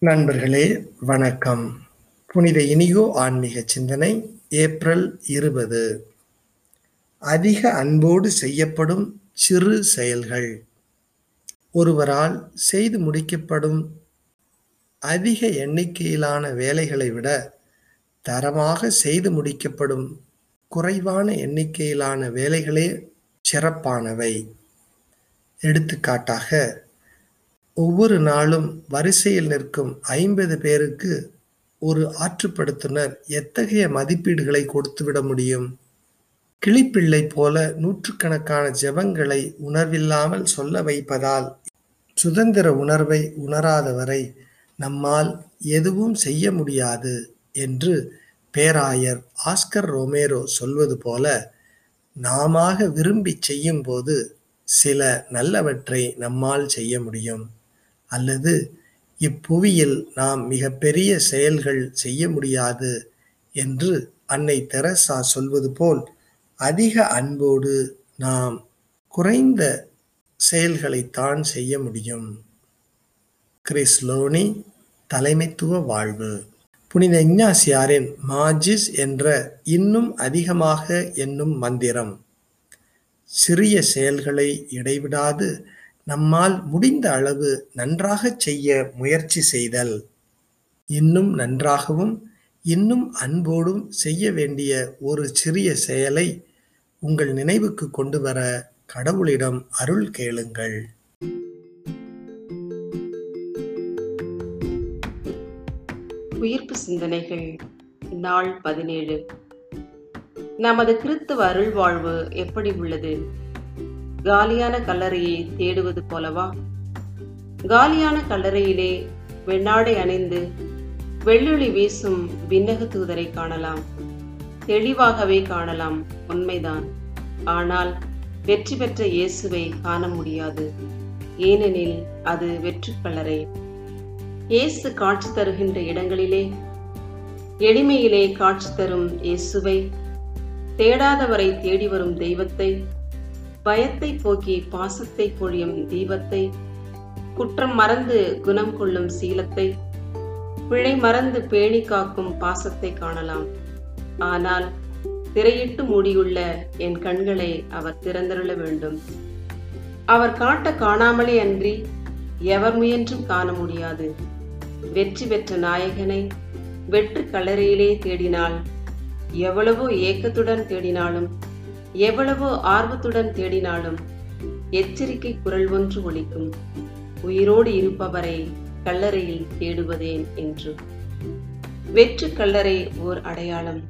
நண்பர்களே வணக்கம். புனித இனிகோ ஆன்மீக சிந்தனை ஏப்ரல் இருபது. அதிக அன்போடு செய்யப்படும் சிறு செயல்கள். ஒருவரால் செய்து முடிக்கப்படும் அதிக எண்ணிக்கையிலான வேலைகளை விட தரமாக செய்து முடிக்கப்படும் குறைவான எண்ணிக்கையிலான வேலைகளே சிறப்பானவை. எடுத்துக்காட்டாக ஒவ்வொரு நாளும் வரிசையில் நிற்கும் ஐம்பது பேருக்கு ஒரு ஆற்றுப்படுத்துனர் எத்தகைய மதிப்பீடுகளை கொடுத்துவிட முடியும்? கிளிப்பிள்ளை போல நூற்றுக்கணக்கான ஜெபங்களை உணர்வில்லாமல் சொல்ல வைப்பதால் சுதந்திர உணர்வை உணராதவரை நம்மால் எதுவும் செய்ய முடியாது என்று பேராயர் ஆஸ்கர் ரோமேரோ சொல்வது போல நாமாக விரும்பி செய்யும்போது சில நல்லவற்றை நம்மால் செய்ய முடியும். அல்லது இப்புவியில் நாம் மிகப்பெரிய செயல்கள் செய்ய முடியாது என்று அன்னை தெரசா சொல்வது போல் அதிக அன்போடு நாம் குறைந்த செயல்களைத்தான் செய்ய முடியும். கிறிஸ் லோனி தலைமைத்துவ வாழ்வு. புனித இஞ்ஞாசியாரின் மாஜிஸ் என்ற இன்னும் அதிகமாக என்னும் மந்திரம் சிறிய செயல்களை இடைவிடாது நம்மால் முடிந்த அளவு நன்றாகச் செய்ய முயற்சி செய்தல். இன்னும் நன்றாகவும் இன்னும் அன்போடும் செய்ய வேண்டிய ஒரு சிறிய செயலை உங்கள் நினைவுக்கு கொண்டு வர கடவுளிடம் அருள் கேளுங்கள். உயிர்ப்பு சிந்தனைகள் நாள் பதினேழு. நமது கிறித்துவ அருள் வாழ்வு எப்படி உள்ளது? காலியான கல்லறையை தேடுவது போலவா? காலியான கல்லறையிலே வெண்ணாடை அணிந்து வெள்ளொளி வீசும் விண்ணக தூதரை காணலாம். தெளிவாகவே காணலாம் உண்மைதான். ஆனால் வெற்றி பெற்ற இயேசுவை காண முடியாது. ஏனெனில் அது வெற்றி கல்லறை. இயேசு காட்சி தருகின்ற இடங்களிலே எளிமையிலே காட்சி தரும் இயேசுவை தேடாதவரை தேடி வரும் தெய்வத்தை பயத்தை போக்கி பாசத்தை பொழியும் தீபத்தை குற்றம் மறந்து குணம் கொள்ளும் சீலத்தை பிழை மறந்து பேணி காக்கும் பாசத்தை காணலாம். ஆனால் திரையிட்டு மூடியுள்ள என் கண்களை அவர் திறந்தருள வேண்டும். அவர் காட்ட காணாமலே அன்றி எவர் முயன்றும் காண முடியாது. வெற்றி பெற்ற நாயகனை வெற்று கலரையிலே தேடினால் எவ்வளவோ ஏக்கத்துடன் தேடினாலும் எவ்வளவோ ஆர்வத்துடன் தேடினாலும் எச்சரிக்கை குரல் ஒன்று ஒழிக்கும் உயிரோடு இருப்பவரை கல்லறையில் தேடுவதேன் என்று. வெற்று கல்லறை ஓர் அடையாளம்.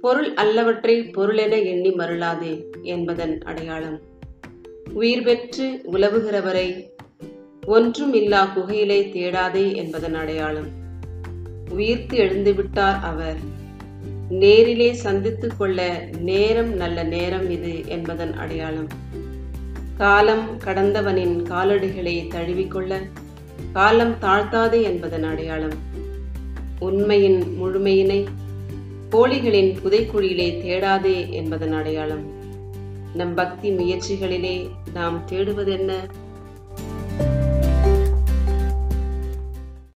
பொருள் அல்லவற்றை பொருளென எண்ணி மருளாதே என்பதன் அடையாளம். உயிர் பெற்று உலவுகிறவரை ஒன்றும் இல்லா குகையிலே தேடாதே என்பதன் அடையாளம். உயிர்த்து எழுந்துவிட்டார் அவர். நேரிலே சந்தித்து கொள்ள நேரம் நல்ல நேரம் இது என்பதன் அடையாளம். காலம் கடந்தவனின் காலடிகளை தழுவிக்கொள்ள காலம் தாழ்த்தாதே என்பதன் அடையாளம். உண்மையின் முழுமையினை கோழிகளின் புதைக்குழியிலே தேடாதே என்பதன் அடையாளம். நம் பக்தி முயற்சிகளிலே நாம் தேடுவதென்ன?